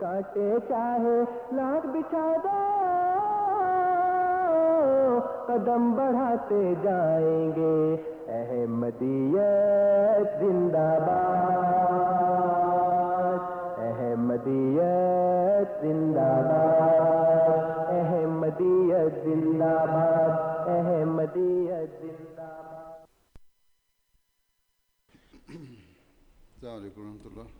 کاٹے چاہے، لاکھ بچھا قدم بڑھاتے جائیں گے۔ احمدیت زندہ باد، احمدیت زندہ باد، احمدیت زندہ باد، احمدیت زندہ باد۔ السلام علیکم ورحمۃ اللہ۔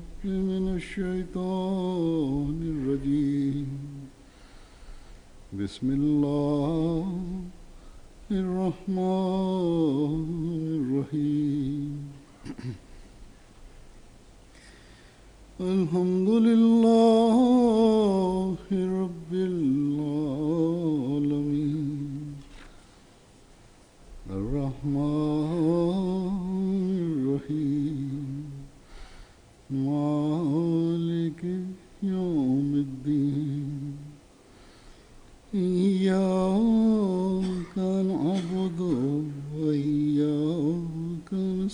من الشيطان الرجيم بسم الله الرحمن الرحيم الحمد لله رب العالمين الرحمن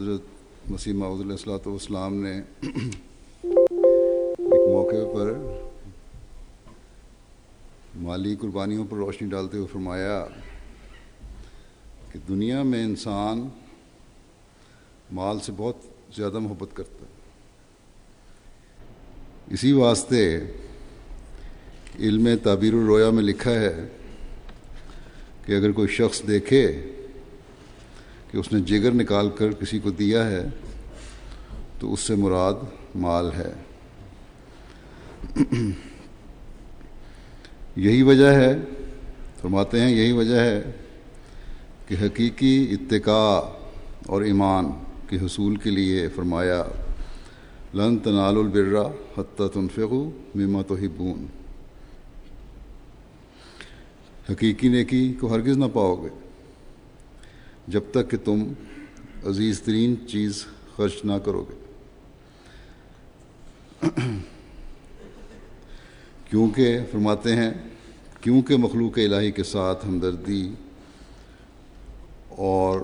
حضرت مسیح معود علیہ السلاۃ والسلام نے ایک موقع پر مالی قربانیوں پر روشنی ڈالتے ہوئے فرمایا کہ دنیا میں انسان مال سے بہت زیادہ محبت کرتا ہے۔ اسی واسطے علم تعبیر الرویا میں لکھا ہے کہ اگر کوئی شخص دیکھے کہ اس نے جگر نکال کر کسی کو دیا ہے، تو اس سے مراد مال ہے۔ یہی وجہ ہے، فرماتے ہیں یہی وجہ ہے کہ حقیقی اتقاء اور ایمان کے حصول کے لیے فرمایا، لن تنال البرا حتیٰ تنفقو مما تو حقیقی نیکی کو ہرگز نہ پاؤ گے۔ جب تک کہ تم عزیز ترین چیز خرچ نہ کرو گے کیونکہ فرماتے ہیں، کیونکہ مخلوق الہی کے ساتھ ہمدردی اور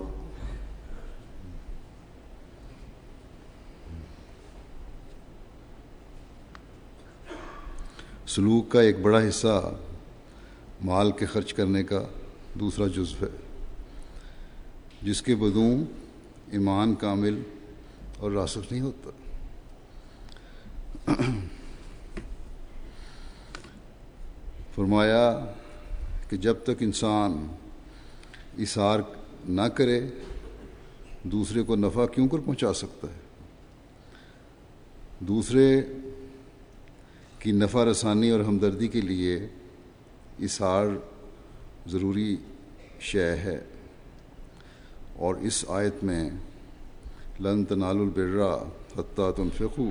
سلوک کا ایک بڑا حصہ مال کے خرچ کرنے کا دوسرا جزو ہے۔ جس کے بدوں ایمان کامل اور راسخ نہیں ہوتا۔ فرمایا کہ جب تک انسان اثار نہ کرے، دوسرے کو نفع کیوں کر پہنچا سکتا ہے؟ دوسرے کی نفع رسانی اور ہمدردی کے لیے اثار ضروری شے ہے۔ اور اس آیت میں لن تنال البرا حتیٰ تنفقو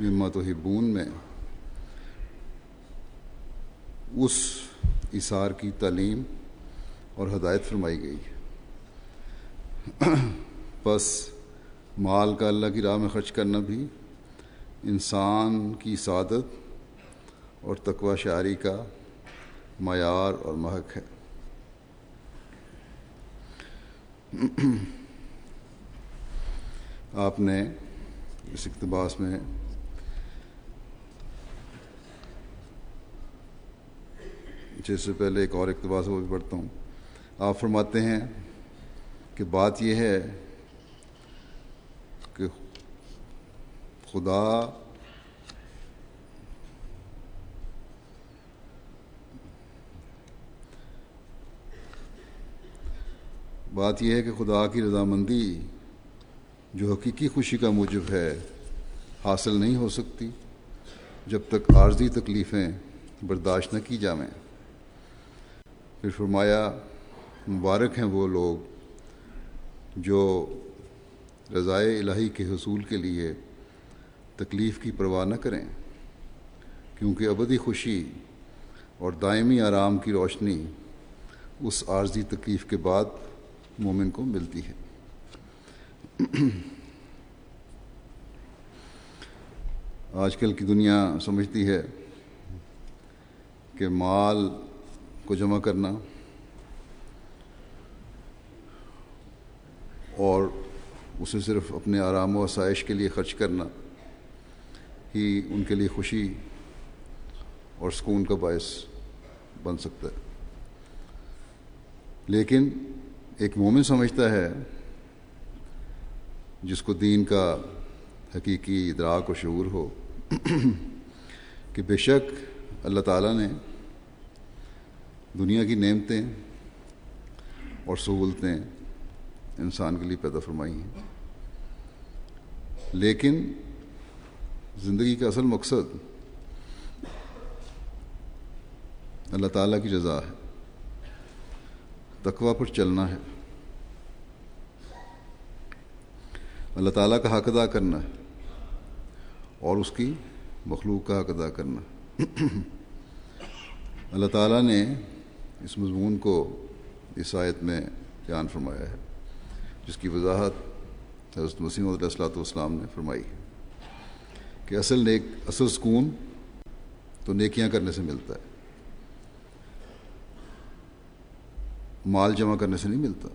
مما تو ہبون میں اس اثار کی تعلیم اور ہدایت فرمائی گئی۔ بس مال کا اللہ کی راہ میں خرچ کرنا بھی انسان کی سعادت اور تقوی شعری کا معیار اور محق ہے۔ آپ نے اس اقتباس میں جس سے پہلے ایک اور اقتباس وہ بھی پڑھتا ہوں۔ آپ فرماتے ہیں کہ بات یہ ہے کہ خدا بات یہ ہے کہ خدا کی رضامندی جو حقیقی خوشی کا موجب ہے، حاصل نہیں ہو سکتی جب تک عارضی تکلیفیں برداشت نہ کی جاویں پھر فرمایا، مبارک ہیں وہ لوگ جو رضائے الہی کے حصول کے لیے تکلیف کی پرواہ نہ کریں، کیونکہ ابدی خوشی اور دائمی آرام کی روشنی اس عارضی تکلیف کے بعد مومن کو ملتی ہے۔ آج کل کی دنیا سمجھتی ہے کہ مال کو جمع کرنا اور اسے صرف اپنے آرام و آسائش کے لیے خرچ کرنا ہی ان کے لیے خوشی اور سکون کا باعث بن سکتا ہے۔ لیکن ایک مومن سمجھتا ہے جس کو دین کا حقیقی ادراک و شعور ہو، کہ بے شک اللہ تعالیٰ نے دنیا کی نعمتیں اور سہولتیں انسان کے لیے پیدا فرمائی ہیں۔ لیکن زندگی کا اصل مقصد اللہ تعالیٰ کی جزا ہے۔ تقوا پر چلنا ہے۔ اللہ تعالیٰ کا حق ادا کرنا ہے اور اس کی مخلوق کا حق ادا کرنا اللہ تعالیٰ نے اس مضمون کو اس آیت میں بیان فرمایا ہے، جس کی وضاحت حضرت مسیم علیہ السلاۃ والسلام نے فرمائی ہے کہ اصل نیک، اصل سکون تو نیکیاں کرنے سے ملتا ہے۔ مال جمع کرنے سے نہیں ملتا۔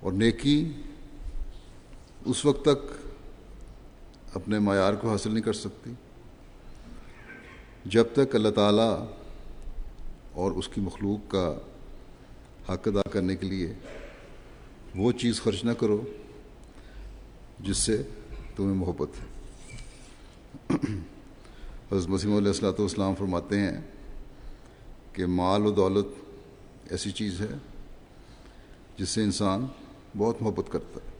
اور نیکی اس وقت تک اپنے معیار کو حاصل نہیں کر سکتی۔ جب تک اللہ تعالیٰ اور اس کی مخلوق کا حق ادا کرنے کے لیے وہ چیز خرچ نہ کرو جس سے تمہیں محبت ہے۔ حضرت مسیم علیہ السلاۃ والسلام فرماتے ہیں کہ مال و دولت ایسی چیز ہے جس سے انسان بہت محبت کرتا ہے۔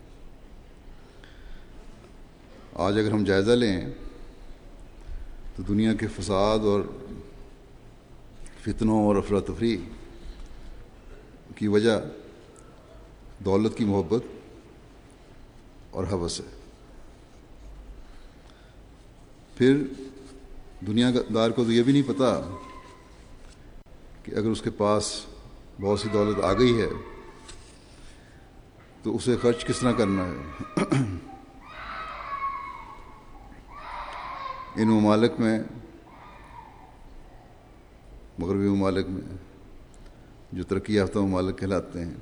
آج اگر ہم جائزہ لیں تو دنیا کے فساد اور فتنوں اور افراتفری کی وجہ دولت کی محبت اور حوث ہے۔ پھر دنیا دار کو تو یہ بھی نہیں پتا کہ اگر اس کے پاس بہت سی دولت آ گئی ہے، تو اسے خرچ کس طرح کرنا ہے؟ ان ممالک میں، مغربی ممالک میں جو ترقی یافتہ ممالک کہلاتے ہیں،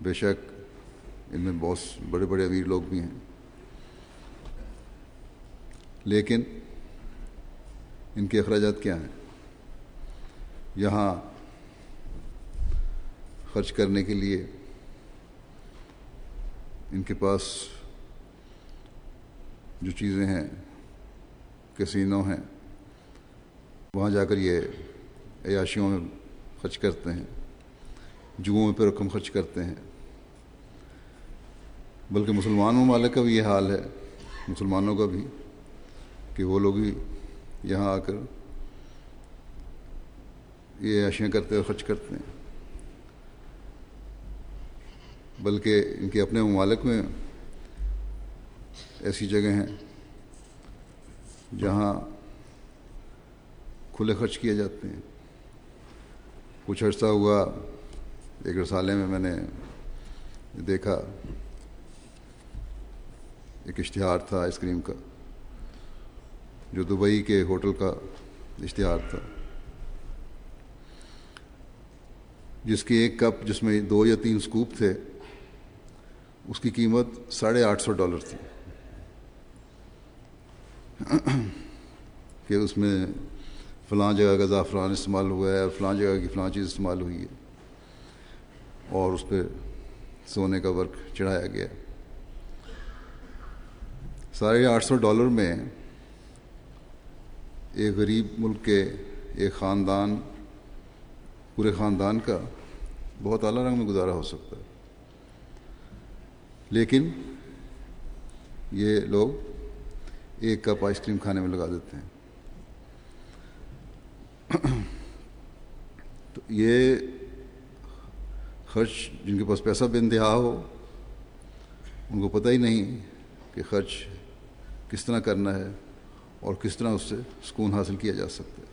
بے شک ان میں بہت بڑے بڑے امیر لوگ بھی ہیں۔ لیکن ان کے اخراجات کیا ہیں؟ یہاں خرچ کرنے کے لیے ان کے پاس جو چیزیں ہیں کسینوں ہیں، وہاں جا کر یہ عیاشیوں میں خرچ کرتے ہیں جگہوں میں پہ رقم خرچ کرتے ہیں۔ بلکہ مسلمان ممالک کا بھی یہ حال ہے، مسلمانوں کا بھی، کہ وہ لوگ ہی یہاں آ کر یہ عیاشیاں کرتے اور خرچ کرتے ہیں۔ بلکہ ان کے اپنے ممالک میں ایسی جگہ ہیں جہاں کھلے خرچ کیے جاتے ہیں۔ کچھ عرصہ ہوا، ایک رسالے میں میں نے دیکھا، ایک اشتہار تھا آئس کریم کا، جو دبئی کے ہوٹل کا اشتہار تھا۔ جس کی ایک کپ، جس میں دو یا تین سکوپ تھے اس کی قیمت ساڑھے آٹھ سو ڈالر تھی۔ کہ اس میں فلاں جگہ کا زعفران استعمال ہوا ہے اور فلاں جگہ کی فلاں چیز استعمال ہوئی ہے۔ اور اس پہ سونے کا ورک چڑھایا گیا۔ ساڑھے آٹھ سو ڈالر میں ایک غریب ملک کے ایک خاندان، پورے خاندان کا بہت اعلیٰ رنگ میں گزارا ہو سکتا ہے۔ لیکن یہ لوگ ایک کپ آئس کریم کھانے میں لگا دیتے ہیں۔ تو یہ خرچ جن کے پاس پیسہ بے انتہا ہو، ان کو پتہ ہی نہیں کہ خرچ کس طرح کرنا ہے اور کس طرح اس سے سکون حاصل کیا جا سکتا ہے۔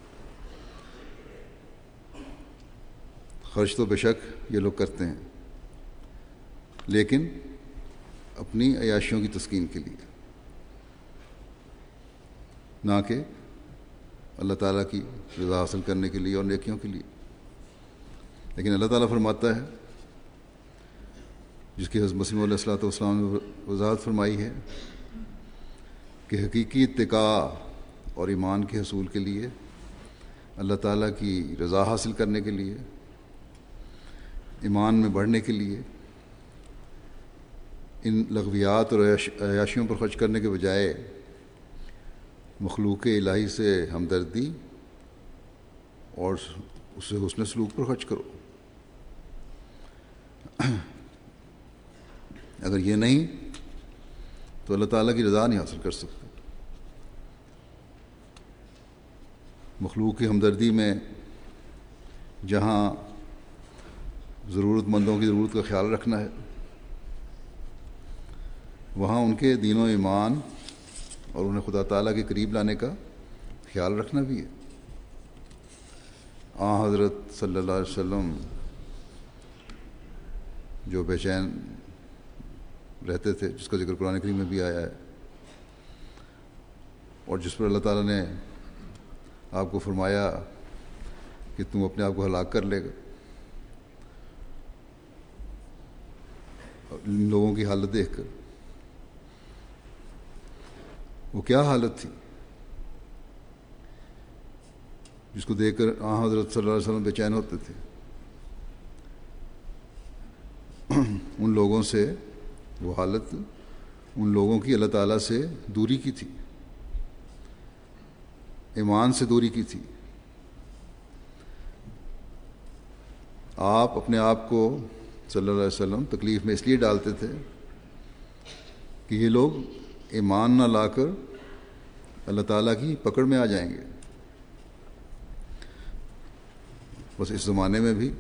خرچ تو بے شک یہ لوگ کرتے ہیں، لیکن اپنی عیاشیوں کی تسکین کے لیے۔ نہ کہ اللہ تعالیٰ کی رضا حاصل کرنے کے لیے اور نیکیوں کے لیے۔ لیکن اللہ تعالیٰ فرماتا ہے، جس کی حضرت مسیم علیہ السلاۃ والسلام نے وضاحت فرمائی ہے کہ حقیقی اتقاء اور ایمان کے حصول کے لیے، اللہ تعالیٰ کی رضا حاصل کرنے کے لیے، ایمان میں بڑھنے کے لیے ان لغویات اور عیاشیوں پر خرچ کرنے کے بجائے مخلوق الہی سے ہمدردی اور اس سے حسن سلوک پر خرچ کرو۔ اگر یہ نہیں تو اللہ تعالیٰ کی رضا نہیں حاصل کر سکتے۔ مخلوق کی ہمدردی میں جہاں ضرورت مندوں کی ضرورت کا خیال رکھنا ہے وہاں ان کے دین و ایمان اور انہیں خدا تعالیٰ کے قریب لانے کا خیال رکھنا بھی ہے۔ آ حضرت صلی اللہ علیہ وسلم جو بے چین رہتے تھے، جس کا ذکر قرآن کریم میں بھی آیا ہے، اور جس پر اللہ تعالیٰ نے آپ کو فرمایا کہ تم اپنے آپ کو ہلاک کر لے گا۔ لوگوں کی حالت دیکھ کر وہ کیا حالت تھی؟ جس کو دیکھ کر آ حضرت صلی اللہ علیہ وسلم بے چین ہوتے تھے۔ ان لوگوں سے وہ حالت، ان لوگوں کی اللہ تعالیٰ سے دوری کی تھی۔ ایمان سے دوری کی تھی۔ آپ اپنے آپ کو صلی اللہ علیہ وسلم تکلیف میں اس لیے ڈالتے تھے کہ یہ لوگ ایمان نہ لا کر اللہ تعالیٰ کی پکڑ میں آ جائیں گے۔ بس اس زمانے میں بھی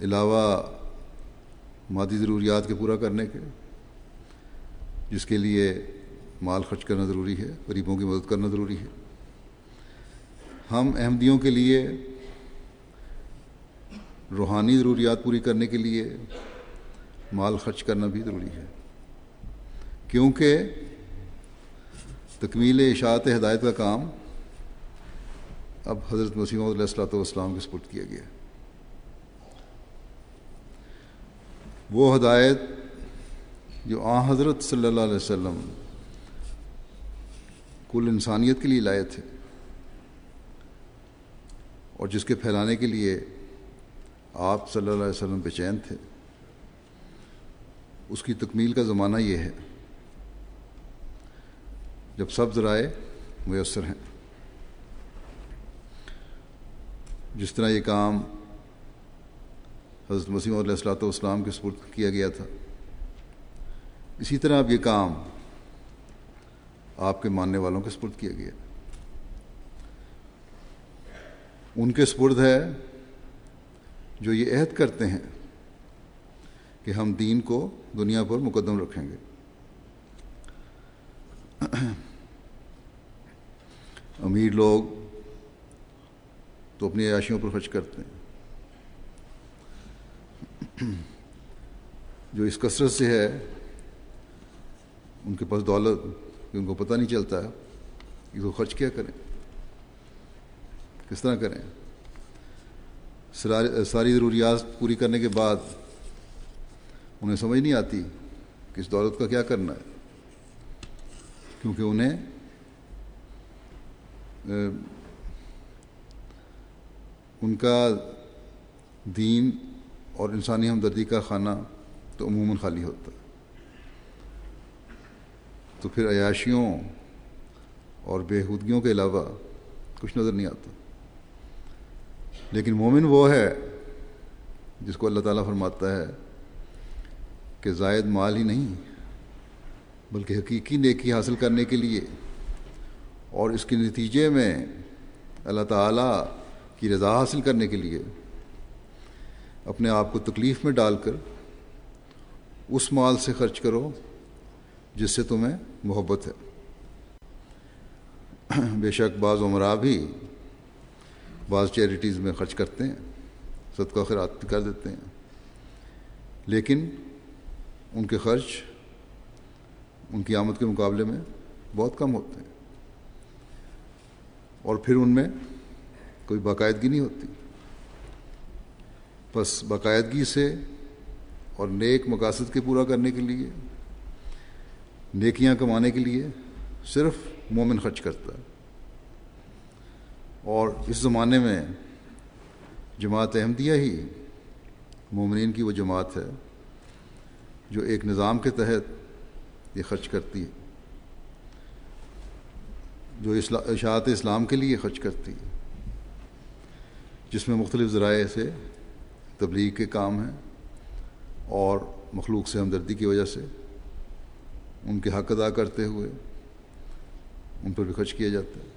علاوہ مادی ضروریات کے پورا کرنے کے، جس کے لیے مال خرچ کرنا ضروری ہے، غریبوں کی مدد کرنا ضروری ہے۔ ہم احمدیوں کے لیے روحانی ضروریات پوری کرنے کے لیے مال خرچ کرنا بھی ضروری ہے۔ کیونکہ تکمیل اشاعت ہدایت کا کام اب حضرت مسیم علیہ السلاۃ والسلام کے سپرد کیا گیا۔ وہ ہدایت جو آ حضرت صلی اللہ علیہ وسلم کل انسانیت کے لیے لائے تھے اور جس کے پھیلانے کے لیے آپ صلی اللہ علیہ وسلم بے چین تھے، اس کی تکمیل کا زمانہ یہ ہے جب سب ذرائع میسر ہیں۔ جس طرح یہ کام حضرت مسیم علیہ السلاۃ والسلام کے سپرد کیا گیا تھا، اسی طرح اب یہ کام آپ کے ماننے والوں کے سپرد کیا گیا۔ ان کے سپرد ہے جو یہ عہد کرتے ہیں کہ ہم دین کو دنیا پر مقدم رکھیں گے۔ امیر لوگ تو اپنی عیاشیوں پر خرچ کرتے ہیں۔ جو اس کثرت سے ہے، ان کے پاس دولت، ان کو پتہ نہیں چلتا کہ وہ خرچ کیا کریں، کس طرح کریں۔ ساری ضروریات پوری کرنے کے بعد انہیں سمجھ نہیں آتی کہ اس دولت کا کیا کرنا ہے، کیونکہ انہیں ان کا دین اور انسانی ہمدردی کا خانہ تو عموماً خالی ہوتا ہے۔ تو پھر عیاشیوں اور بےحودگیوں کے علاوہ کچھ نظر نہیں آتا۔ لیکن مومن وہ ہے جس کو اللہ تعالیٰ فرماتا ہے کہ زائد مال ہی نہیں، بلکہ حقیقی نیکی حاصل کرنے کے لیے اور اس کے نتیجے میں اللہ تعالیٰ کی رضا حاصل کرنے کے لیے اپنے آپ کو تکلیف میں ڈال کر اس مال سے خرچ کرو جس سے تمہیں محبت ہے۔ بے شک بعض عمرہ بھی بعض چیریٹیز میں خرچ کرتے ہیں، صدقہ خیرات کر دیتے ہیں۔ لیکن ان کے خرچ ان کی آمد کے مقابلے میں بہت کم ہوتے ہیں۔ اور پھر ان میں کوئی باقاعدگی نہیں ہوتی۔ بس باقاعدگی سے اور نیک مقاصد کے پورا کرنے کے لیے، نیکیاں کمانے کے لیے صرف مومن خرچ کرتا ہے۔ اور اس زمانے میں جماعت احمدیہ ہی مومنین کی وہ جماعت ہے جو ایک نظام کے تحت یہ خرچ کرتی ہے۔ جو اشاعت اسلام کے لیے خرچ کرتی ہے جس میں مختلف ذرائع سے تبلیغ کے کام ہیں اور مخلوق سے ہمدردی کی وجہ سے ان کے حق ادا کرتے ہوئے ان پر بھی خرچ کیا جاتا ہے۔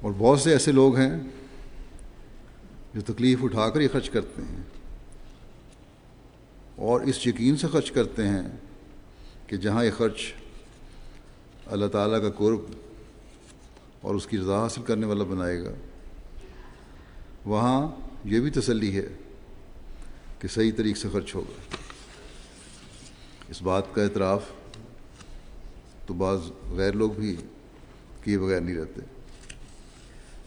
اور بہت سے ایسے لوگ ہیں جو تکلیف اٹھا کر یہ خرچ کرتے ہیں اور اس یقین سے خرچ کرتے ہیں کہ جہاں یہ خرچ اللہ تعالیٰ کا قرب اور اس کی رضا حاصل کرنے والا بنائے گا۔ وہاں یہ بھی تسلی ہے کہ صحیح طریق سے خرچ ہوگا۔ اس بات کا اعتراف تو بعض غیر لوگ بھی کیے بغیر نہیں رہتے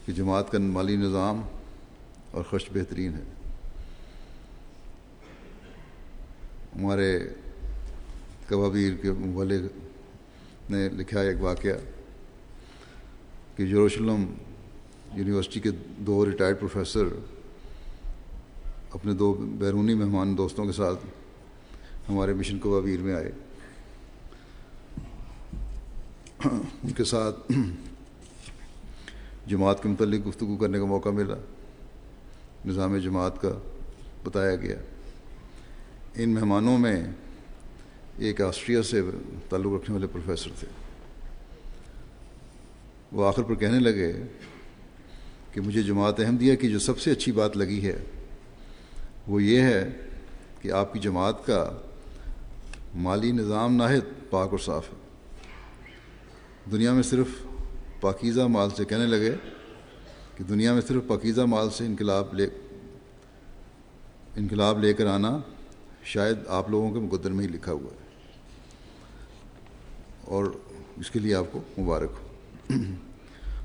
کہ جماعت کا مالی نظام اور خرچ بہترین ہے۔ ہمارے کبابیر کے والے نے لکھا ایک واقعہ کہ یروشلم یونیورسٹی کے دو ریٹائرڈ پروفیسر اپنے دو بیرونی مہمان دوستوں کے ساتھ ہمارے مشن کو کبابیر میں آئے۔ ان کے ساتھ جماعت کے متعلق گفتگو کرنے کا موقع ملا۔ نظام جماعت کا بتایا گیا۔ ان مہمانوں میں ایک آسٹریا سے تعلق رکھنے والے پروفیسر تھے۔ وہ آخر پر کہنے لگے کہ مجھے جماعت احمدیہ کی جو سب سے اچھی بات لگی ہے، وہ یہ ہے کہ آپ کی جماعت کا مالی نظام ناہد پاک اور صاف ہے۔ دنیا میں صرف پاکیزہ مال سے کہنے لگے کہ دنیا میں صرف پاکیزہ مال سے انقلاب لے انقلاب لے کر آنا شاید آپ لوگوں کے مقدر میں ہی لکھا ہوا ہے۔ اور اس کے لیے آپ کو مبارک ہو۔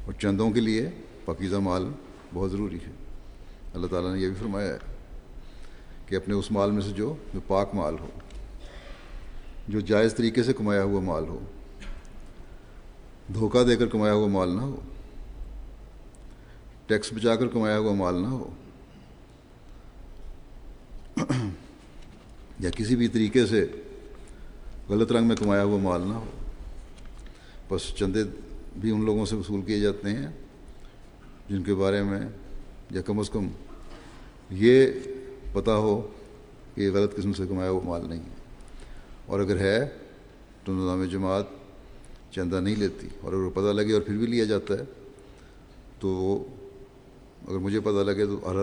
اور چندوں کے لیے پاکیزہ مال بہت ضروری ہے۔ اللہ تعالیٰ نے یہ بھی فرمایا ہے کہ اپنے اس مال میں سے جو جو پاک مال ہو، جو جائز طریقے سے کمایا ہوا مال ہو، دھوکہ دے کر کمایا ہوا مال نہ ہو، ٹیکس بچا کر کمایا ہوا مال نہ ہو، یا کسی بھی طریقے سے غلط رنگ میں کمایا ہوا مال نہ ہو بس چندے بھی ان لوگوں سے وصول کیے جاتے ہیں، جن کے بارے میں یا کم از کم یہ پتہ ہو کہ یہ غلط قسم سے کمایا ہوا مال نہیں ہے۔ اور اگر ہے تو نظام جماعت چندہ نہیں لیتی۔ اور اگر پتہ لگے اور پھر بھی لیا جاتا ہے، تو اگر مجھے پتہ لگے تو ہر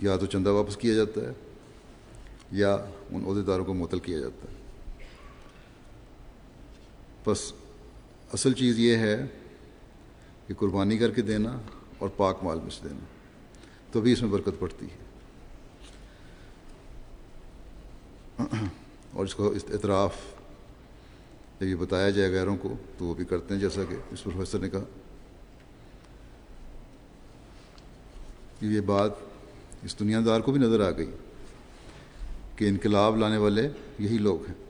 یا تو چندہ واپس کیا جاتا ہے یا ان عہدیداروں کو معطل کیا جاتا ہے۔ بس اصل چیز یہ ہے کہ قربانی کر کے دینا اور پاک مال میں سے دینا تبھی اس میں برکت پڑتی ہے۔ اور اس کو اعتراف جب یہ بتایا جائے غیروں کو، تو وہ بھی کرتے ہیں جیسا کہ اس پروفیسر نے کہا۔ یہ بات اس دنیا دار کو بھی نظر آ گئی کہ انقلاب لانے والے یہی لوگ ہیں۔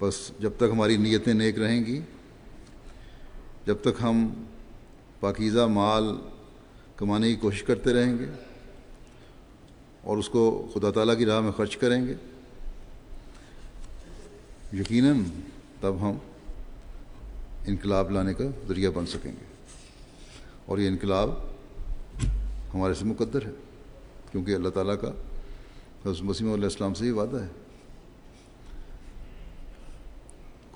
بس جب تک ہماری نیتیں نیک رہیں گی، جب تک ہم پاکیزہ مال کمانے کی کوشش کرتے رہیں گے اور اس کو خدا تعالیٰ کی راہ میں خرچ کریں گے، یقیناً تب ہم انقلاب لانے کا ذریعہ بن سکیں گے۔ اور یہ انقلاب ہمارے سے مقدر ہے، کیونکہ اللہ تعالیٰ کا حضرت مسیم علیہ السلام سے ہی وعدہ ہے۔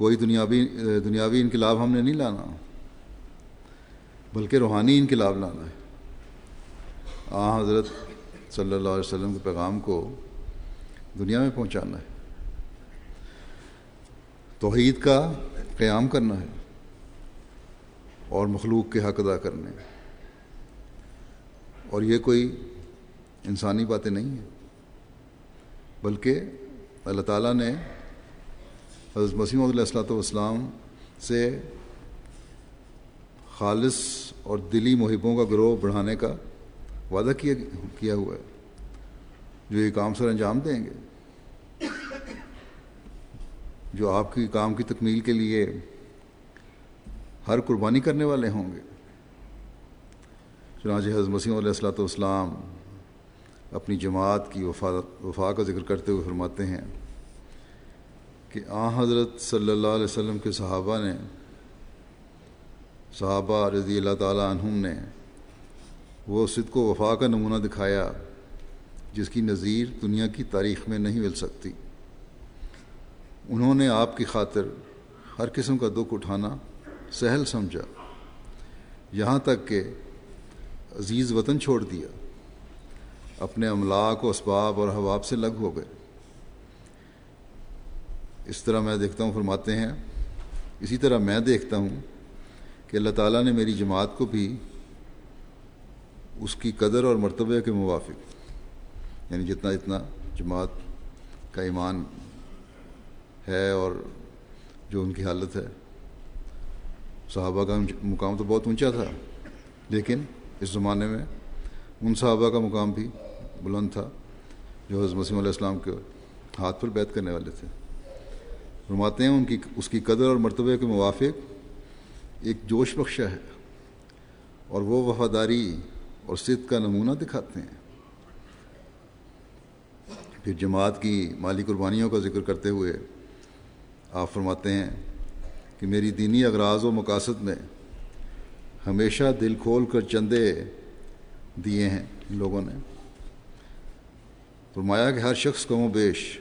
کوئی دنیاوی دنیاوی انقلاب ہم نے نہیں لانا، بلکہ روحانی انقلاب لانا ہے۔ آ، حضرت صلی اللہ علیہ وسلم کے پیغام کو دنیا میں پہنچانا ہے۔ توحید کا قیام کرنا ہے اور مخلوق کے حق ادا کرنے۔ اور یہ کوئی انسانی باتیں نہیں ہیں، بلکہ اللہ تعالیٰ نے حضرت مسیم علیہ السلاۃ والسلام سے خالص اور دلی محبوں کا گروہ بڑھانے کا وعدہ کیا کیا ہوا ہے؟ جو یہ کام سر انجام دیں گے؟ جو آپ کی کام کی تکمیل کے لیے ہر قربانی کرنے والے ہوں گے؟ چنانچہ حضرت مسیم علیہ السلاۃ والسلام اپنی جماعت کی وفا وفا کا ذکر کرتے ہوئے فرماتے ہیں کہ آ حضرت صلی اللہ علیہ وسلم کے صحابہ نے، صحابہ رضی اللہ تعالیٰ عنہم نے وہ صدق و وفا کا نمونہ دکھایا جس کی نظیر دنیا کی تاریخ میں نہیں مل سکتی۔ انہوں نے آپ کی خاطر ہر قسم کا دکھ اٹھانا سہل سمجھا، یہاں تک کہ عزیز وطن چھوڑ دیا، اپنے املاک و اسباب اور حواب سے لگ ہو گئے۔ اس طرح میں دیکھتا ہوں، فرماتے ہیں، اسی طرح میں دیکھتا ہوں کہ اللہ تعالیٰ نے میری جماعت کو بھی اس کی قدر اور مرتبہ کے موافق یعنی جتنا جتنا جماعت کا ایمان ہے اور جو ان کی حالت ہے۔ صحابہ کا مقام تو بہت اونچا تھا، لیکن اس زمانے میں ان صحابہ کا مقام بھی بلند تھا جو حضرت مسیم علیہ السلام کے ہاتھ پر بیت کرنے والے تھے۔ فرماتے ہیں ان کی اس کی قدر اور مرتبہ کے موافق ایک جوش بخشا ہے اور وہ وفاداری اور صد کا نمونہ دکھاتے ہیں۔ پھر جماعت کی مالی قربانیوں کا ذکر کرتے ہوئے آپ فرماتے ہیں کہ میری دینی اغراض و مقاصد میں ہمیشہ دل کھول کر چندے دیے ہیں لوگوں نے۔ فرمایا کہ ہر شخص کم و بیش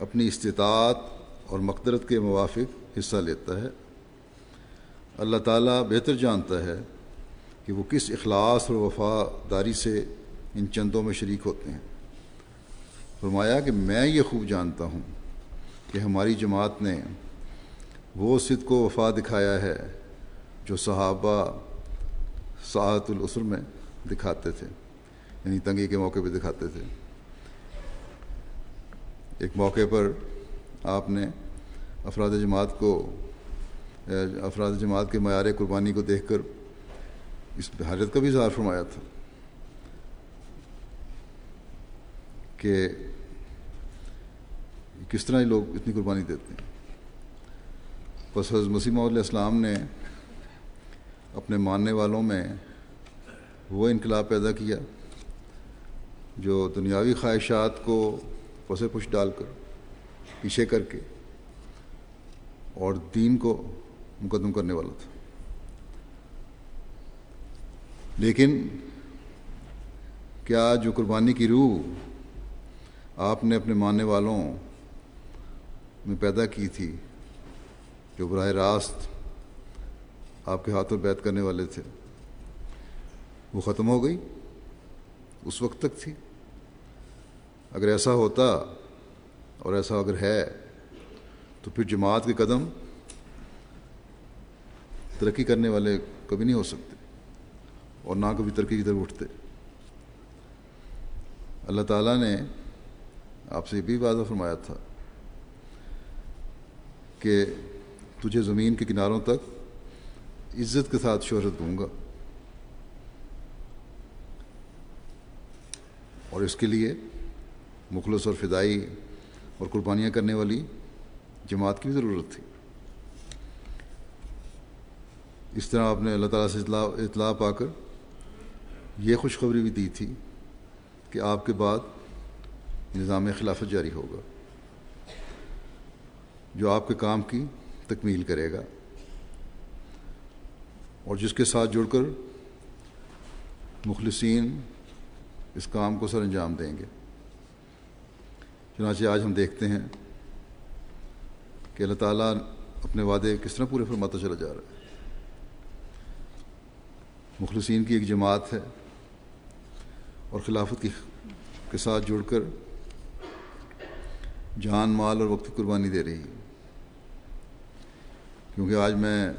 اپنی استطاعت اور مقدرت کے موافق حصہ لیتا ہے۔ اللہ تعالیٰ بہتر جانتا ہے کہ وہ کس اخلاص اور وفاداری سے ان چندوں میں شریک ہوتے ہیں۔ فرمایا کہ میں یہ خوب جانتا ہوں کہ ہماری جماعت نے وہ صدق و وفا دکھایا ہے جو صحابہ سعت العسر میں دکھاتے تھے یعنی تنگی کے موقع پہ دکھاتے تھے۔ ایک موقع پر آپ نے افراد جماعت کو، افراد جماعت کے معیار قربانی کو دیکھ کر اس حالت کا بھی اظہار فرمایا تھا کہ کس طرح یہ لوگ اتنی قربانی دیتے ہیں۔ بس حضرت مسیمہ علیہ السلام نے اپنے ماننے والوں میں وہ انقلاب پیدا کیا جو دنیاوی خواہشات کو پسے پش ڈال کر پیچھے کر کے اور دین کو مقدم کرنے والا تھا۔ لیکن کیا جو قربانی کی روح آپ نے اپنے ماننے والوں میں پیدا کی تھی جو براہ راست آپ کے ہاتھوں بیت کرنے والے تھے، وہ ختم ہو گئی؟ اس وقت تک تھی؟ اگر ایسا ہوتا اور ایسا اگر ہے تو پھر جماعت کے قدم ترقی کرنے والے کبھی نہیں ہو سکتے اور نہ کبھی ترقی کی طرف اٹھتے۔ اللہ تعالیٰ نے آپ سے یہ بھی وعدہ فرمایا تھا کہ تجھے زمین کے کناروں تک عزت کے ساتھ شہرت دوں گا اور اس کے لیے مخلص اور فدائی اور قربانیاں کرنے والی جماعت کی بھی ضرورت تھی۔ اس طرح آپ نے اللہ تعالیٰ سے اطلاع اطلاع پا کر یہ خوشخبری بھی دی تھی کہ آپ کے بعد نظام خلافت جاری ہوگا، جو آپ کے کام کی تکمیل کرے گا۔ اور جس کے ساتھ جڑ کر مخلصین اس کام کو سر انجام دیں گے۔ چنانچہ آج ہم دیکھتے ہیں کہ اللہ تعالیٰ اپنے وعدے کس طرح پورے فرماتا چلا جا رہا ہے۔ مخلصین کی ایک جماعت ہے اور خلافت کی کے ساتھ جڑ کر جان، مال اور وقت کی قربانی دے رہی ہے۔ کیونکہ آج میں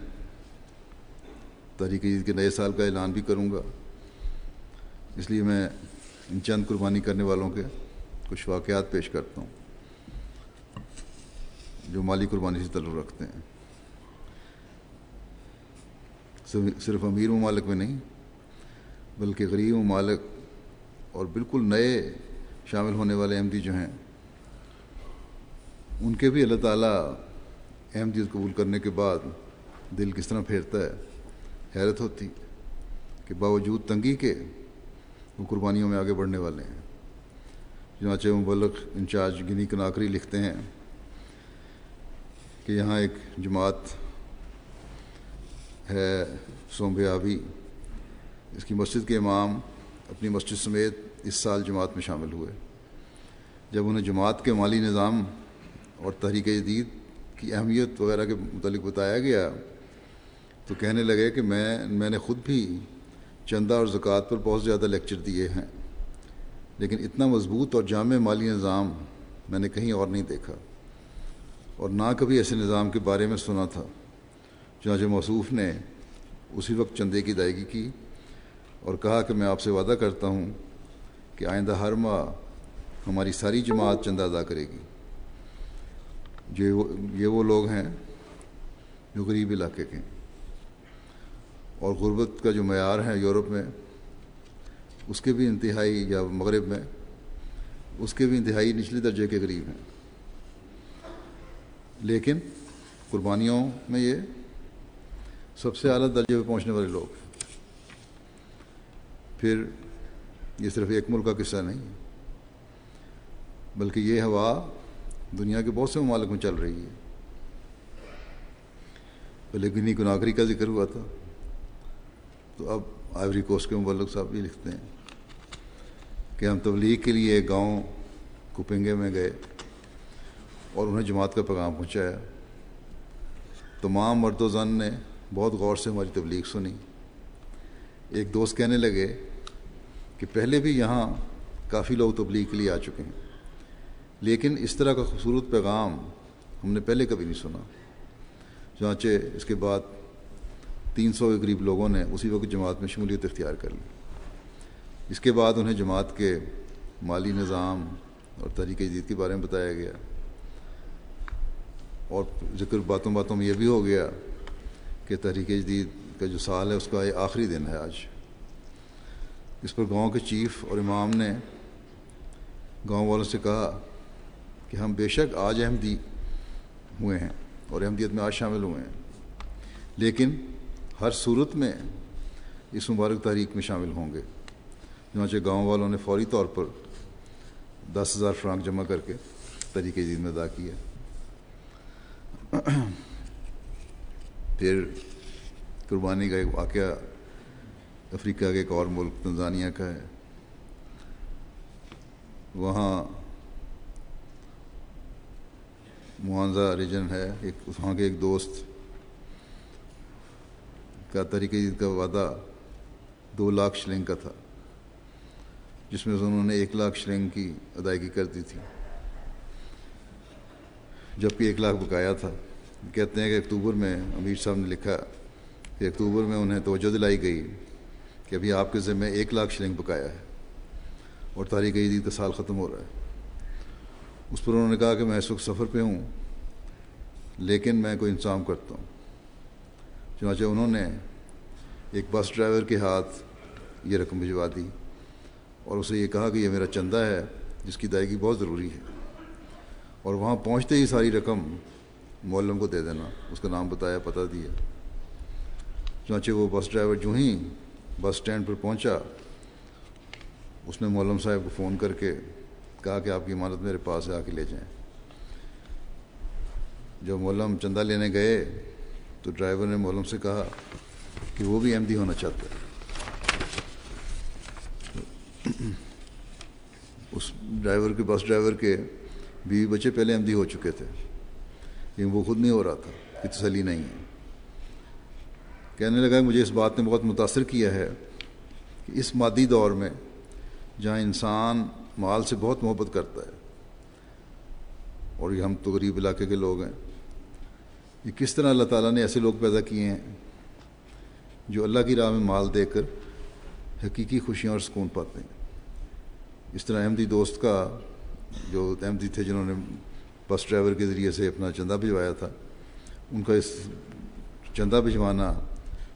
تحریک عید کے نئے سال کا اعلان بھی کروں گا۔ اس لیے میں ان چند قربانی کرنے والوں کے کچھ واقعات پیش کرتا ہوں، جو مالی قربانی سے تعلق رکھتے ہیں۔ صرف امیر ممالک میں نہیں، بلکہ غریب ممالک اور بالکل نئے شامل ہونے والے احمدی جو ہیں، ان کے بھی اللہ تعالیٰ احمدیت قبول کرنے کے بعد دل کس طرح پھیرتا ہے، حیرت ہوتی کہ باوجود تنگی کے وہ قربانیوں میں آگے بڑھنے والے ہیں۔ چنانچہ مبلغ انچارج گنی کناکری لکھتے ہیں کہ یہاں ایک جماعت ہے سومبیابی اس کی مسجد کے امام اپنی مسجد سمیت اس سال جماعت میں شامل ہوئے۔ جب انہیں جماعت کے مالی نظام اور تحریک جدید کی اہمیت وغیرہ کے متعلق بتایا گیا تو کہنے لگے کہ میں میں نے خود بھی چندہ اور زکوٰۃ پر بہت زیادہ لیکچر دیے ہیں۔ لیکن اتنا مضبوط اور جامع مالی نظام میں نے کہیں اور نہیں دیکھا اور نہ کبھی ایسے نظام کے بارے میں سنا تھا۔ چنانچہ موصوف نے اسی وقت چندے کی ادائیگی کی اور کہا کہ میں آپ سے وعدہ کرتا ہوں کہ آئندہ ہر ماہ ہماری ساری جماعت چندہ ادا کرے گی۔ جو یہ وہ لوگ ہیں جو غریب علاقے کے ہیں اور غربت کا جو معیار ہے یورپ میں اس کے بھی انتہائی، یا مغرب میں، اس کے بھی انتہائی نچلے درجے کے قریب ہیں۔ لیکن قربانیوں میں یہ سب سے اعلیٰ درجے پہ پہنچنے والے لوگ ہیں۔ پھر یہ صرف ایک ملک کا قصہ نہیں، بلکہ یہ ہوا دنیا کے بہت سے ممالک میں چل رہی ہے۔ پہلے گنی گناگری کا ذکر ہوا تھا، تو اب آئیوری کوسٹ کے مبلک صاحب بھی لکھتے ہیں۔ کہ ہم تبلیغ کے لیے گاؤں کپنگے میں گئے اور انہیں جماعت کا پیغام پہنچایا۔ تمام مرد و زن نے بہت غور سے ہماری تبلیغ سنی۔ ایک دوست کہنے لگے کہ پہلے بھی یہاں کافی لوگ تبلیغ کے لیے آ چکے ہیں، لیکن اس طرح کا خوبصورت پیغام ہم نے پہلے کبھی نہیں سنا۔ چنانچہ اس کے بعد تین سو کے قریب لوگوں نے اسی وقت جماعت میں شمولیت اختیار کر لی۔ اس کے بعد انہیں جماعت کے مالی نظام اور تحریک جدید کے بارے میں بتایا گیا۔ اور ذکر باتوں باتوں میں یہ بھی ہو گیا کہ تحریک جدید کا جو سال ہے، اس کا یہ آخری دن ہے آج۔ اس پر گاؤں کے چیف اور امام نے گاؤں والوں سے کہا کہ ہم بے شک آج احمدی ہوئے ہیں اور احمدیت میں آج شامل ہوئے ہیں، لیکن ہر صورت میں اس مبارک تحریک میں شامل ہوں گے۔ چنانچہ گاؤں والوں نے فوری طور پر دس ہزار فرانک جمع کر کے تحریک جدید میں ادا کیا پھر قربانی کا ایک واقعہ افریقہ کے ایک اور ملک تنزانیہ کا ہے۔ وہاں معاوضہ ریجن ہے، ایک وہاں کے ایک دوست کا طریقہ کا وعدہ دو لاکھ شلنگ کا تھا۔ جس میں انہوں نے ایک لاکھ شلنگ کی ادائیگی کر دی تھی۔ جبکہ ایک لاکھ بکایا تھا۔ کہتے ہیں کہ اکتوبر میں امیر صاحب نے لکھا کہ اکتوبر میں انہیں توجہ دلائی گئی کہ ابھی آپ کے ذمہ ایک لاکھ شلنگ بکایا ہے اور تاریخ عیدی کا سال ختم ہو رہا ہے۔ اس پر انہوں نے کہا کہ میں اس وقت سفر پہ ہوں، لیکن میں کوئی انتظام کرتا ہوں۔ چنانچہ انہوں نے ایک بس ڈرائیور کے ہاتھ یہ رقم بھجوا دی۔ اور اسے یہ کہا کہ یہ میرا چندہ ہے، جس کی ادائیگی بہت ضروری ہے۔ اور وہاں پہنچتے ہی ساری رقم مولم کو دے دینا، اس کا نام بتایا، پتہ دیا۔ چنانچہ وہ بس ڈرائیور جو ہی بس اسٹینڈ پر پہنچا، اس نے مولم صاحب کو فون کر کے کہا کہ آپ کی امانت میرے پاس ہے، آ کے لے جائیں۔ جب مولم چندہ لینے گئے تو ڈرائیور نے مولم سے کہا کہ وہ بھی احمدی ہونا چاہتا ہے۔ اس ڈرائیور کے بس ڈرائیور کے بیوی بچے پہلے احمدی ہو چکے تھے، لیکن وہ خود نہیں ہو رہا تھا، کہ تسلی نہیں ہے۔ کہنے لگا مجھے اس بات نے بہت متاثر کیا ہے کہ اس مادی دور میں جہاں انسان مال سے بہت محبت کرتا ہے اور یہ ہم تو غریب علاقے کے لوگ ہیں، یہ کس طرح اللہ تعالیٰ نے ایسے لوگ پیدا کیے ہیں جو اللہ کی راہ میں مال دے کر حقیقی خوشیاں اور سکون پاتے ہیں۔ اس طرح احمدی دوست کا جو احمدی تھے جنہوں نے بس ڈرائیور کے ذریعے سے اپنا چندہ بھجوایا تھا، ان کا اس چندہ بھجوانا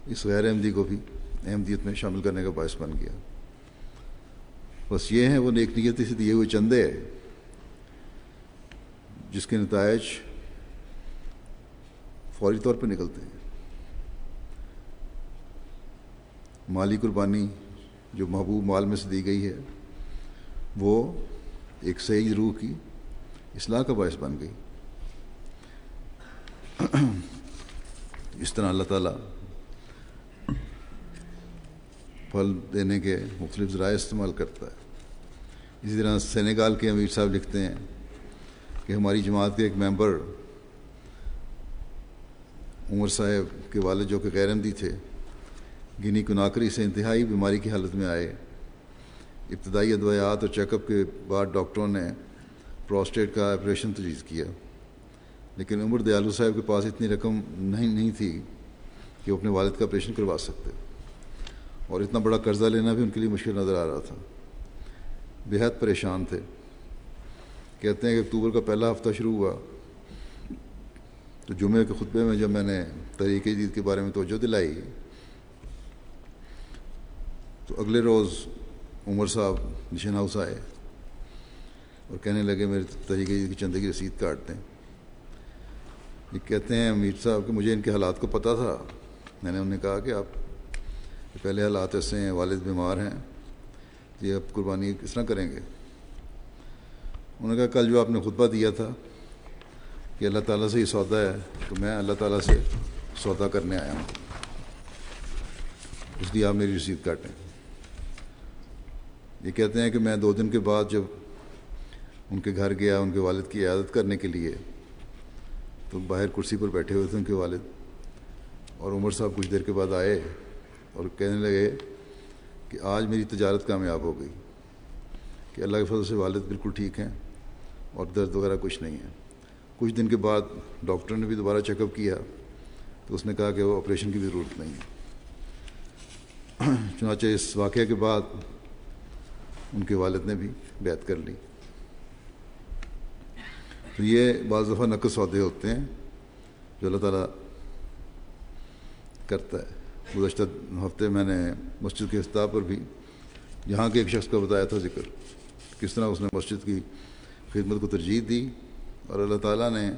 اس غیر احمدی کو بھی احمدیت میں شامل کرنے کا باعث بن گیا۔ بس یہ ہیں، وہ نیک نیتی سے دیے ہوئے چندے جس کے نتائج فوری طور پہ نکلتے ہیں۔ مالی قربانی جو محبوب مال میں سے دی گئی ہے، وہ ایک صحیح روح کی اصلاح کا باعث بن گئی۔ اس طرح اللہ تعالیٰ پھل دینے کے مختلف ذرائع استعمال کرتا ہے۔ اسی طرح سینیگال کے امیر صاحب لکھتے ہیں کہ ہماری جماعت کے ایک ممبر عمر صاحب کے والد جو کہ غیر احمدی تھے گنی کناکری سے انتہائی بیماری کی حالت میں آئے۔ ابتدائی ادویات اور چیک اپ کے بعد ڈاکٹروں نے پروسٹیٹ کا آپریشن تجویز کیا۔ لیکن عمر دیالو صاحب کے پاس اتنی رقم نہیں نہیں تھی کہ وہ اپنے والد کا آپریشن کروا سکتے۔ اور اتنا بڑا قرضہ لینا بھی ان کے لیے مشکل نظر آ رہا تھا۔ بےحد پریشان تھے۔ کہتے ہیں کہ اکتوبر کا پہلا ہفتہ شروع ہوا۔ تو جمعے کے خطبے میں جب میں نے تحریک جدید کے بارے میں توجہ دلائی تو اگلے روز عمر صاحب مشن ہاؤس آئے اور کہنے لگے میرے تحریک جدید کی چندے کی رسید کاٹ دیں۔ یہ کہتے ہیں امیر صاحب کہ مجھے ان کے حالات کو پتہ تھا۔ میں نے انہیں کہا کہ آپ پہلے حالات ایسے ہیں، والد بیمار ہیں، یہ اب قربانی کس طرح کریں گے؟ انہوں نے کہا، کل جو آپ نے خطبہ دیا تھا کہ اللہ تعالیٰ سے یہ سودا ہے، تو میں اللہ تعالیٰ سے سودا کرنے آیا ہوں۔ اس لیے آپ میری رسید کاٹیں۔ یہ کہتے ہیں کہ میں دو دن کے بعد جب ان کے گھر گیا، ان کے والد کی عیادت کرنے کے لیے، تو باہر کرسی پر بیٹھے ہوئے تھے ان کے والد اور عمر صاحب کچھ دیر کے بعد آئے اور کہنے لگے کہ آج میری تجارت کامیاب ہو گئی، کہ اللہ کے فضل سے والد بالکل ٹھیک ہیں اور درد وغیرہ کچھ نہیں ہے۔ کچھ دن کے بعد ڈاکٹر نے بھی دوبارہ چیک اپ کیا، تو اس نے کہا کہ وہ آپریشن کی بھی ضرورت نہیں ہے۔ چنانچہ اس واقعے کے بعد ان کے والد نے بھی بیعت کر لی۔ تو یہ بعض دفعہ نقص سودے ہوتے ہیں جو اللہ تعالیٰ کرتا ہے۔ گزشتہ ہفتے میں نے مسجد کے افتتاح پر بھی یہاں کے ایک شخص کا بتایا تھا ذکر کس طرح اس نے مسجد کی خدمت کو ترجیح دی اور اللہ تعالیٰ نے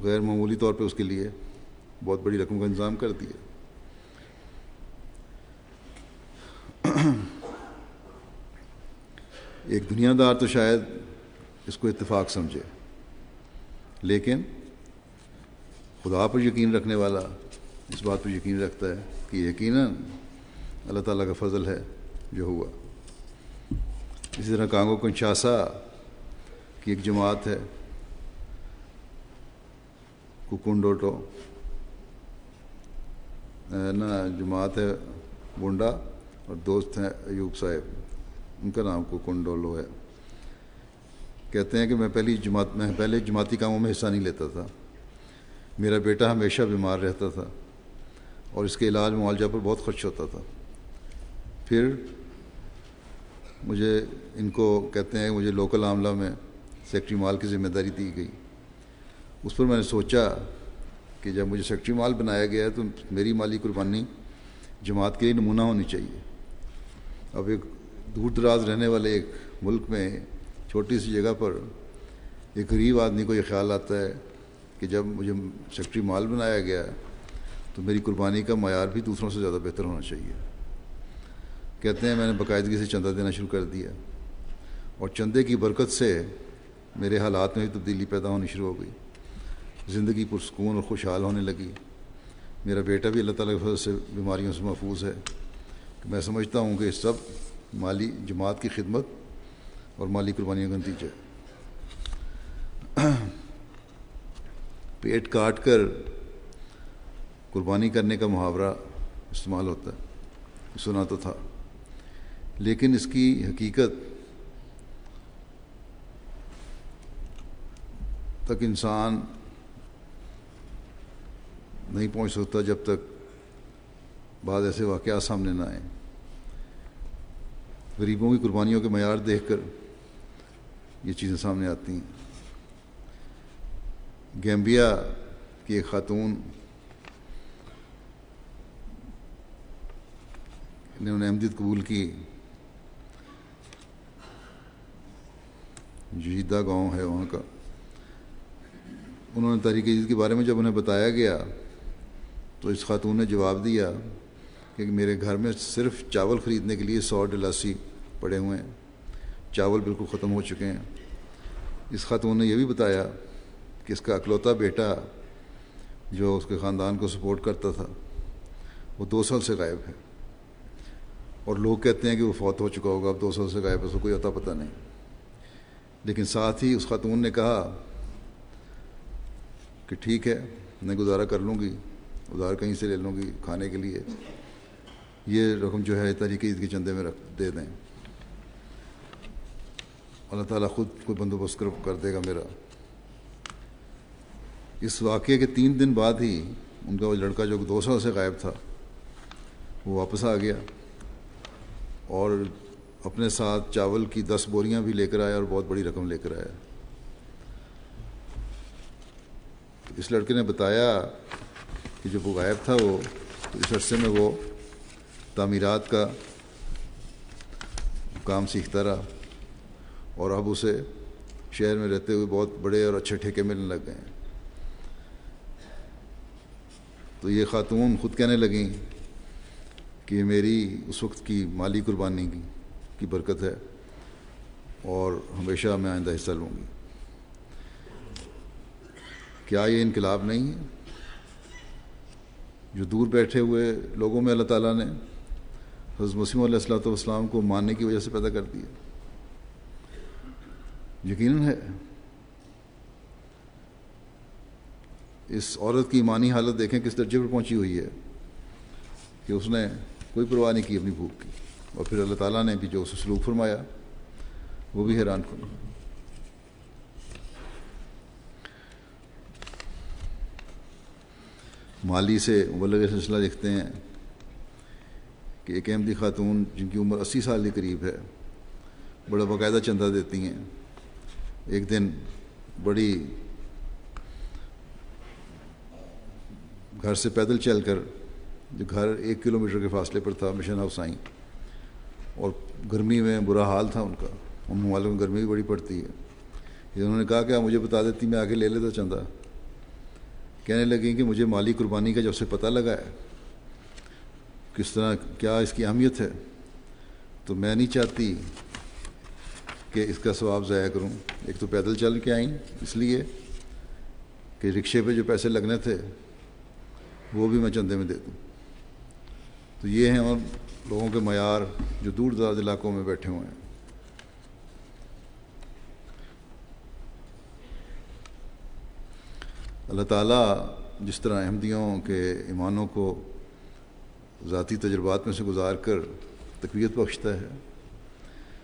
غیر معمولی طور پہ اس کے لیے بہت بڑی رقم کا انتظام کر دیا۔ ایک دنیا دار تو شاید اس کو اتفاق سمجھے، لیکن خدا پر یقین رکھنے والا اس بات پر یقین رکھتا ہے کہ یقیناً اللہ تعالیٰ کا فضل ہے جو ہوا۔ اسی طرح کانگو کنشاسا کی ایک جماعت ہے ککنڈوٹو نا، جماعت ہے بنڈا اور دوست ہیں ایوب صاحب۔ ان کا نام ککنڈولو ہے۔ کہتے ہیں کہ میں پہلی جماعت، میں پہلے جماعتی کاموں میں حصہ نہیں لیتا تھا۔ میرا بیٹا ہمیشہ بیمار رہتا تھا اور اس کے علاج معالجہ پر بہت خرچ ہوتا تھا۔ پھر مجھے ان کو کہتے ہیں، مجھے لوکل عاملہ میں سیکٹری مال کی ذمہ داری دی گئی۔ اس پر میں نے سوچا کہ جب مجھے سیکٹری مال بنایا گیا ہے تو میری مالی قربانی جماعت کے لیے نمونہ ہونی چاہیے۔ اب ایک دور دراز رہنے والے ایک ملک میں چھوٹی سی جگہ پر ایک غریب آدمی کو یہ خیال آتا ہے کہ جب مجھے سیکٹری مال بنایا گیا تو میری قربانی کا معیار بھی دوسروں سے زیادہ بہتر ہونا چاہیے۔ کہتے ہیں میں نے باقاعدگی سے چندہ دینا شروع کر دیا اور چندے کی برکت سے میرے حالات میں بھی تبدیلی پیدا ہونی شروع ہو گئی۔ زندگی پرسکون اور خوشحال ہونے لگی۔ میرا بیٹا بھی اللہ تعالیٰ کے فضل سے بیماریوں سے محفوظ ہے۔ میں سمجھتا ہوں کہ سب مالی جماعت کی خدمت اور مالی قربانیوں کا نتیجہ۔ پیٹ کاٹ کر قربانی کرنے کا محاورہ استعمال ہوتا ہے سنا تو تھا۔ لیکن اس کی حقیقت تک انسان نہیں پہنچ سکتا جب تک بعض ایسے واقعات سامنے نہ آئیں۔ غریبوں کی قربانیوں کے معیار دیکھ کر یہ چیزیں سامنے آتی ہیں۔ گیمبیا کی ایک خاتون نے انہیں قبول کی۔ جیدہ گاؤں ہے وہاں کا۔ انہوں نے تاریخ عزت کے بارے میں جب انہیں بتایا گیا تو اس خاتون نے جواب دیا کہ میرے گھر میں صرف چاول خریدنے کے لیے سو ڈلاسی پڑے ہوئے ہیں۔ چاول بالکل ختم ہو چکے ہیں۔ اس خاتون نے یہ بھی بتایا کہ اس کا اکلوتا بیٹا جو اس کے خاندان کو سپورٹ کرتا تھا، وہ دو سال سے غائب ہے۔ اور لوگ کہتے ہیں کہ وہ فوت ہو چکا ہوگا، اب دو سال سے غائب ہے، اس کو کوئی عطا پتہ نہیں۔ لیکن ساتھ ہی اس خاتون نے کہا کہ ٹھیک ہے، میں گزارا کر لوں گی، ادھار کہیں سے لے لوں گی کھانے کے لیے۔ یہ رقم جو ہے تاریخ عید کے چندے میں رکھ دے دیں۔ اللہ تعالیٰ خود کوئی بندوبست کر دے گا میرا۔ اس واقعے کے تین دن بعد ہی ان کا وہ لڑکا جو دو سال سے غائب تھا، وہ واپس آ گیا اور اپنے ساتھ چاول کی دس بوریاں بھی لے کر آیا اور بہت بڑی رقم لے کر آیا۔ اس لڑکے نے بتایا کہ جب وہ غائب تھا وہ، تو اس عرصے میں وہ تعمیرات کا کام سیکھتا رہا اور اب اسے شہر میں رہتے ہوئے بہت بڑے اور اچھے ٹھیکے ملنے لگ گئے ہیں۔ تو یہ خاتون خود کہنے لگیں کہ میری اس وقت کی مالی قربانی کی کی برکت ہے اور ہمیشہ میں آئندہ حصہ لوں گی۔ کیا یہ انقلاب نہیں ہے؟ جو دور بیٹھے ہوئے لوگوں میں اللہ تعالیٰ نے حضرت مسیم علیہ السلاۃ والسلام کو ماننے کی وجہ سے پیدا کر دیا۔ یقیناً ہے۔ اس عورت کی ایمانی حالت دیکھیں کس درجے پر پہنچی ہوئی ہے کہ اس نے کوئی پرواہ نہیں کی اپنی بھوک کی۔ اور پھر اللہ تعالیٰ نے بھی جو اسے سلوک فرمایا، وہ بھی حیران کن۔ مالی سے مبلغ سلسلہ لکھتے ہیں۔ کہ ایک احمدی خاتون جن کی عمر اسی سال کے قریب ہے، بڑا باقاعدہ چندہ دیتی ہیں۔ ایک دن بڑی گھر سے پیدل چل کر، جو گھر ایک کلو میٹر کے فاصلے پر تھا، مشن ہاؤس آئیں۔ اور گرمی میں برا حال تھا ان کا۔ ان ممالک میں گرمی بھی بڑی پڑتی ہے۔ انہوں نے کہا کہ آپ مجھے بتا دیتی، میں آگے لے لیتا چندہ۔ کہنے لگیں کہ مجھے مالی قربانی کا جب سے پتہ لگا ہے کس طرح کیا اس کی اہمیت ہے؟ تو میں نہیں چاہتی کہ اس کا ثواب ضائع کروں۔ ایک تو پیدل چل کے آئیں اس لیے کہ رکشے پہ جو پیسے لگنے تھے، وہ بھی میں چندے میں دے دوں۔ تو یہ ہیں اور لوگوں کے معیار جو دور دراز علاقوں میں بیٹھے ہوئے ہیں۔ اللہ تعالیٰ جس طرح احمدیوں کے ایمانوں کو ذاتی تجربات میں سے گزار کر تقویت بخشتا ہے۔